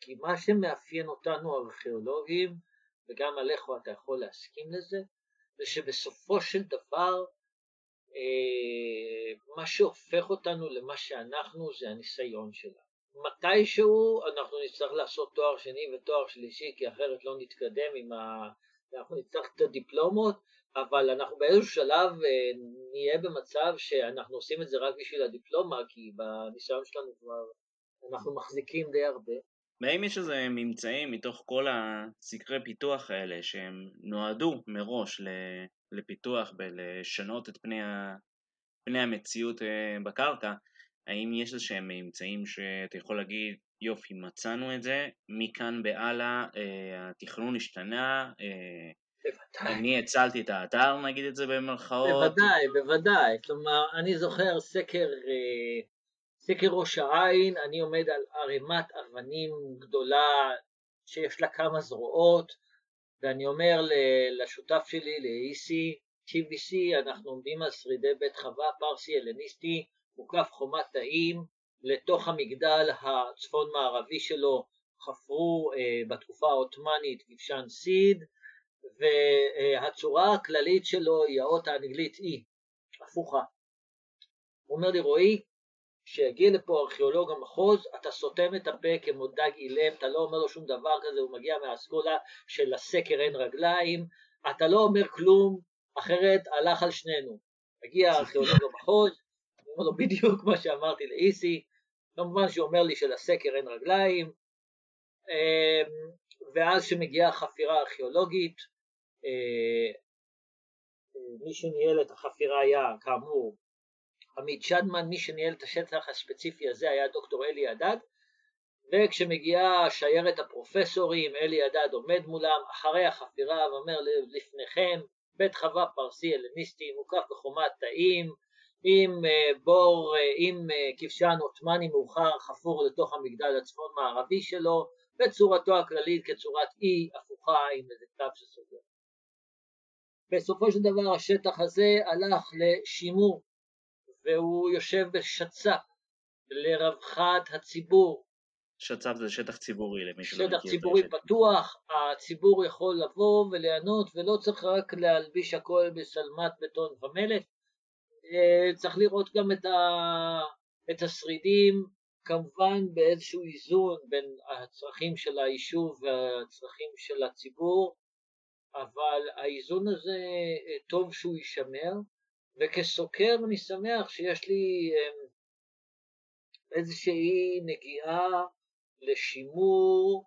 כי מה שמאפיין אותנו הארכיאולוגים, וגם עליך אתה יכול להסכים לזה, זה שבסופו של דבר מה שהופך אותנו למה שאנחנו זה הניסיון שלנו. מתישהו אנחנו נצטרך לעשות תואר שני ותואר שלישי כי אחרת לא נתקדם עם ה... אנחנו נצטרך את הדיפלומות, אבל אנחנו באיזשהו שלב אה, נהיה במצב שאנחנו עושים את זה רק בשביל הדיפלומה כי בניסיון שלנו כבר אנחנו מחזיקים די הרבה. והאם יש איזה ממצאים מתוך כל הסקרי פיתוח האלה שהם נועדו מראש לפיתוח ולשנות את פני, ה, פני המציאות אה, בקרקע, האם יש איזה שהם ממצאים שאתה יכול להגיד יופי מצאנו את זה, מכאן והלאה אה, התכנון השתנה, אה, בוודאי. אני הצלתי את האתר נגיד את זה במרכאות? בוודאי, בוודאי, כלומר אני זוכר סקר סקר ראש העין, אני עומד על ערימת אבנים גדולה שיש לה כמה זרועות, ואני אומר לשותף שלי, ל-EC, TVC, אנחנו עומדים על שרידי בית חווה פרסי הלניסטי מוקף חומת תאים, לתוך המגדל הצפון מערבי שלו חפרו אה, בתקופה העות'מאנית כבשן סיד, והצורה הכללית שלו היא האות האנגלית E, הפוכה. הוא אומר לי, רועי, כשיגיע לפה ארכיאולוג המחוז, אתה סותם את הפה כמו דג אילם, אתה לא אומר לו שום דבר כזה, הוא מגיע מהאסכולה של הסקר אין רגליים, אתה לא אומר כלום, אחרת הלך על שנינו. מגיע ארכיאולוג המחוז, אני אומר לו בדיוק מה שאמרתי לאיסי, כמובן שהוא אומר לי שלסקר אין רגליים, אמ, ואז שמגיעה החפירה הארכיאולוגית, אה, אה, מי שניהל את החפירה היה כאמור עמית שדמן, מי שניהל את השטח הספציפי הזה היה דוקטור אלי עדד, וכשמגיעה שיירת הפרופסורים, אלי עדד עומד מולם אחרי החפירה ואומר לפניכם בית חווה פרסי הלניסטי מוקף בחומת תאים עם אה, בור, עם כבשן עות'מאני מאוחר חפור לתוך המגדל הצפון מערבי שלו וצורתו הכללית כצורת אי הפוכה עם איזה קו שסוגר. בסופו של דבר השטח הזה הלך לשימור והוא יושב בשצ"פ לרווחת הציבור. שצ"פ זה שטח ציבורי למי שלא מכיר. שטח ציבורי פתוח, הציבור יכול לבוא וליהנות ולא צריך רק להלביש הכל בשלמת בטון ומלט, אה, צריך לראות גם את, ה... את השרידים כמובן באיזשהו איזון בין הצרכים של היישוב והצרכים של הציבור, אבל האיזון הזה אה, טוב שהוא יישמר, וכסוקר אני שמח שיש לי אמ, איזושהי נגיעה לשימור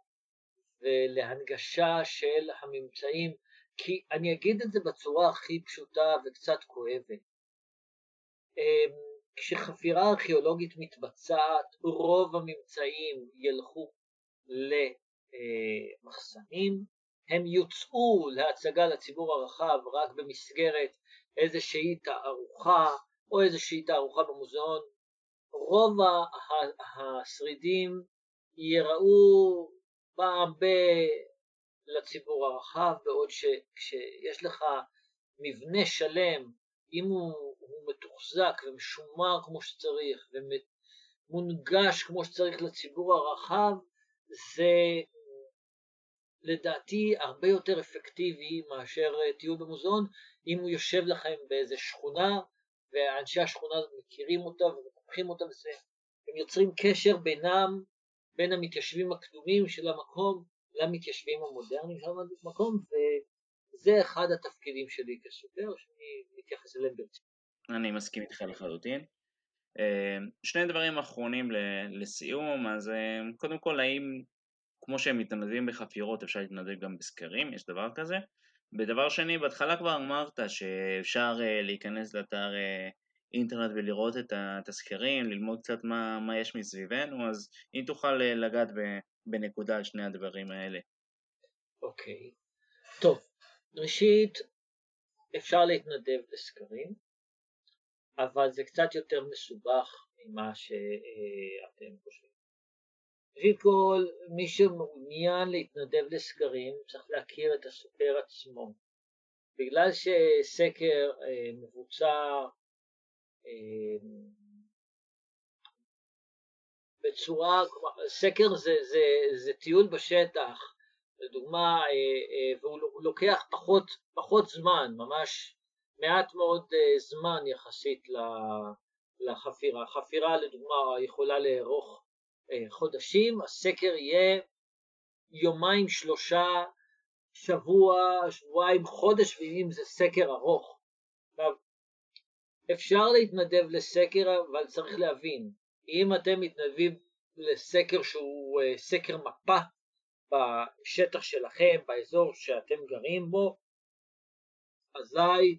ולהנגשה של הממצאים, כי אני אגיד את זה בצורה הכי פשוטה וקצת כואבת. אמ, כשחפירה ארכיאולוגית מתבצעת, רוב הממצאים ילכו למחסנים, הם יוצאו להצגה לציבור הרחב רק במסגרת איזושהי תערוכה או איזושהי תערוכה במוזיאון. רוב השרידים יראו פעם ב... לציבור הרחב, בעוד שכשיש לך מבנה שלם, אם הוא הוא מתוחזק ומשומר כמו שצריך ומונגש כמו שצריך לציבור הרחב, זה לדעתי הרבה יותר אפקטיבי מאשר טיול במוזיאון אם הוא יושב לכם באיזה שכונה ואנשי השכונה מכירים אותה ומקפחים אותה הם יוצרים קשר בינם, בין המתיישבים הקדומים של המקום למתיישבים המודרניים של המקום וזה אחד התפקידים שלי כסופר שאני מתייחס אליהם ברצינות. אני מסכים איתך לחלוטין. אה, שני דברים אחרונים לסיום, אז אה, קודם כל האם כמו שהם מתנדבים בחפירות אפשר להתנדב גם בסקרים, יש דבר כזה. ודבר שני, בהתחלה כבר אמרת שאפשר אה, להיכנס לאתר אינטרנט ולראות את הסקרים, ללמוד קצת מה, מה יש מסביבנו, אז אם תוכל לגעת בנקודה על שני הדברים האלה. אוקיי, okay. טוב, ראשית אפשר להתנדב בסקרים, אבל זה קצת יותר מסובך ממה שאתם חושבים. ראשית כל, מי שמעוניין להתנדב לסקרים צריך להכיר את הסוקר עצמו. בגלל שסקר אה, מבוצע אה, בצורה, סקר זה, זה, זה טיול בשטח, לדוגמה, אה, והוא לוקח פחות, פחות זמן, ממש מעט מאוד אה, זמן יחסית לחפירה. חפירה לדוגמה יכולה לארוך אה, חודשים, הסקר יהיה יומיים, שלושה, שבוע, שבועיים, חודש, ואם זה סקר ארוך. עכשיו, אפשר להתנדב לסקר, אבל צריך להבין, אם אתם מתנדבים לסקר שהוא אה, סקר מפה בשטח שלכם, באזור שאתם גרים בו, אזי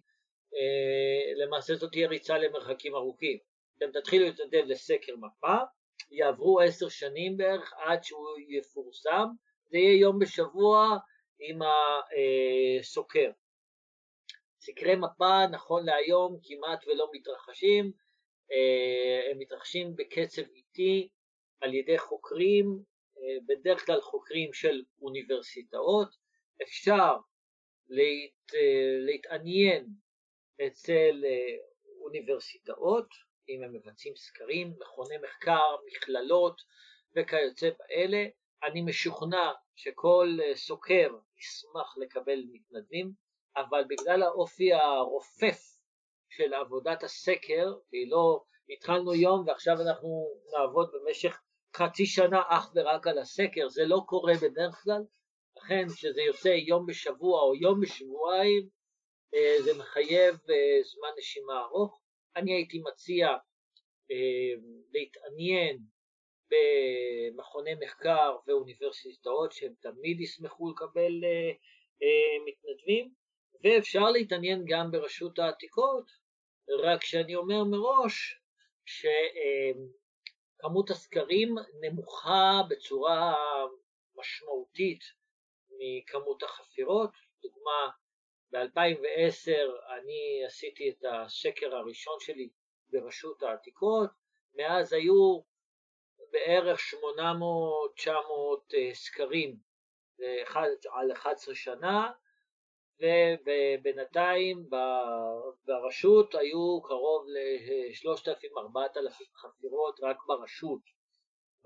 אה, למעשה זאת תהיה ריצה למרחקים ארוכים. אתם תתחילו להתנדב לסקר מפה, יעברו עשר שנים בערך עד שהוא יפורסם, זה יהיה יום בשבוע עם הסוקר. סקרי מפה נכון להיום כמעט ולא מתרחשים, אה, הם מתרחשים בקצב איטי על ידי חוקרים, אה, בדרך כלל חוקרים של אוניברסיטאות, אפשר להת, להתעניין אצל אה, אוניברסיטאות, אם הם מבצעים סקרים, מכוני מחקר, מכללות וכיוצא באלה. אני משוכנע שכל סוקר ישמח לקבל מתנדבים, אבל בגלל האופי הרופף של עבודת הסקר, והיא לא התחלנו יום ועכשיו אנחנו נעבוד במשך חצי שנה אך ורק על הסקר, זה לא קורה בדרך כלל, לכן כשזה יוצא יום בשבוע או יום בשבועיים אה, זה מחייב אה, זמן נשימה ארוך. אני הייתי מציע אה, להתעניין במכוני מחקר ואוניברסיטאות שהם תמיד ישמחו לקבל מתנדבים ואפשר להתעניין גם ברשות העתיקות, רק שאני אומר מראש שכמות הסקרים נמוכה בצורה משמעותית מכמות החפירות. דוגמה, ב-2010 אני עשיתי את הסקר הראשון שלי ברשות העתיקות, מאז היו בערך 800-900 אה, סקרים על 11 שנה, ובינתיים ברשות היו קרוב ל-3,000-4,000 חפירות רק ברשות,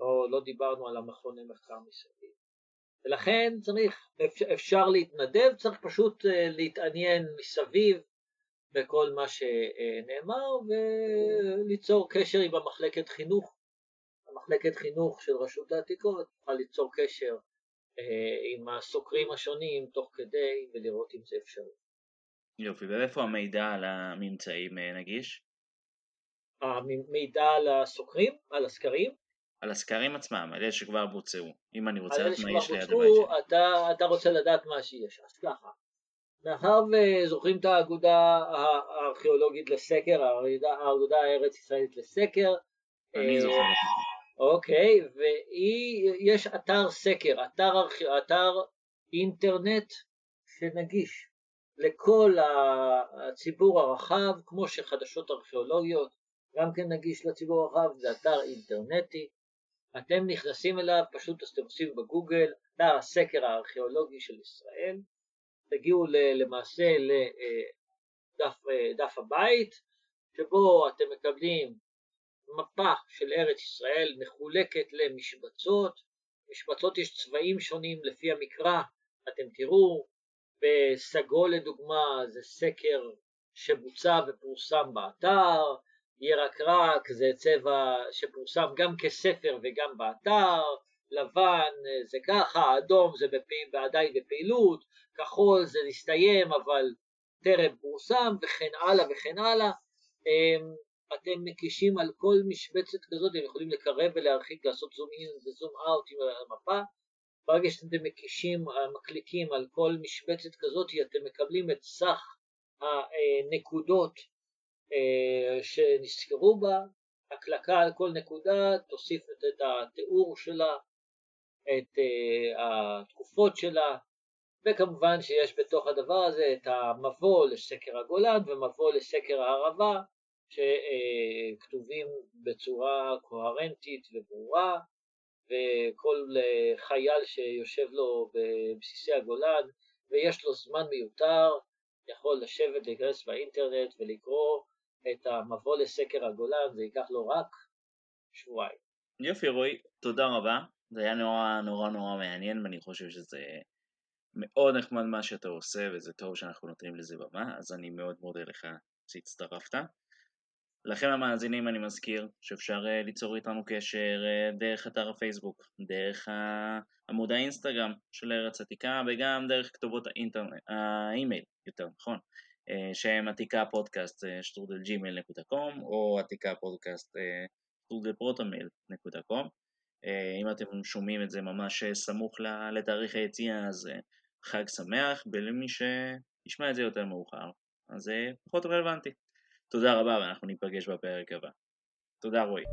לא, לא דיברנו על המכוני מחקר מסביב. ולכן צריך, אפשר להתנדב, צריך פשוט אה, להתעניין מסביב בכל מה שנאמר וליצור קשר עם המחלקת חינוך. המחלקת חינוך של רשות העתיקות תוכל ליצור קשר אה, עם הסוקרים השונים תוך כדי ולראות אם זה אפשרי. יופי, ואיפה המידע על הממצאים אה, נגיש? המידע על הסוקרים, על הסקרים? על הסקרים עצמם, על אלה שכבר בוצעו. אם אני רוצה לדעת מה יש ליד הבית שלי. אתה, אתה רוצה לדעת מה שיש, אז ככה. מאחר וזוכרים את האגודה הארכיאולוגית לסקר, האגודה הארץ ישראלית לסקר. אני אה, זוכר. אוקיי, ויש אתר סקר, אתר, אתר אינטרנט שנגיש לכל הציבור הרחב, כמו שחדשות ארכיאולוגיות גם כן נגיש לציבור הרחב, זה אתר אינטרנטי, אתם נכנסים אליו, פשוט אתם עושים בגוגל, אתר הסקר הארכיאולוגי של ישראל, תגיעו למעשה לדף הבית, שבו אתם מקבלים מפה של ארץ ישראל מחולקת למשבצות, משבצות יש צבעים שונים לפי המקרא, אתם תראו, בסגול לדוגמה זה סקר שבוצע ופורסם באתר, ירקרק זה צבע שפורסם גם כספר וגם באתר, לבן זה ככה, אדום זה. עדיין בפעילות, כחול זה נסתיים אבל טרם פורסם וכן הלאה וכן הלאה. אמ, אתם מקישים על כל משבצת כזאת, אתם יכולים לקרב ולהרחיק, לעשות זום אין וזום אאוט עם המפה. ברגע שאתם מקישים, מקליקים על כל משבצת כזאת, אתם מקבלים את סך הנקודות אה, שנזכרו בה, הקלקה על כל נקודה תוסיף את התיאור שלה, את אה, התקופות שלה, וכמובן שיש בתוך הדבר הזה את המבוא לסקר הגולן ומבוא לסקר הערבה, שכתובים בצורה קוהרנטית וברורה, וכל חייל שיושב לו בבסיסי הגולן ויש לו זמן מיותר, יכול לשבת, להיכנס באינטרנט ולקרוא את המבוא לסקר הגולן, זה ייקח לו רק שבועיים. יופי רועי, תודה רבה, זה היה נורא נורא נורא מעניין ואני חושב שזה מאוד נחמד מה שאתה עושה וזה טוב שאנחנו נותנים לזה במה, אז אני מאוד מודה לך שהצטרפת. לכם המאזינים אני מזכיר שאפשר אה, ליצור איתנו קשר אה, דרך אתר הפייסבוק, דרך עמוד האינסטגרם של ארץ עתיקה וגם דרך כתובות האינטרנט, האימייל יותר נכון, שהם עתיקה פודקאסט שטרודל Gmail נקודה com או עתיקה פודקאסט שטרודל ProtonMail נקודה com אם אתם שומעים את זה ממש סמוך לתאריך היציאה אז חג שמח ולמי שישמע את זה יותר מאוחר אז זה פחות רלוונטי תודה רבה ואנחנו ניפגש בפרק הבא. תודה רועי.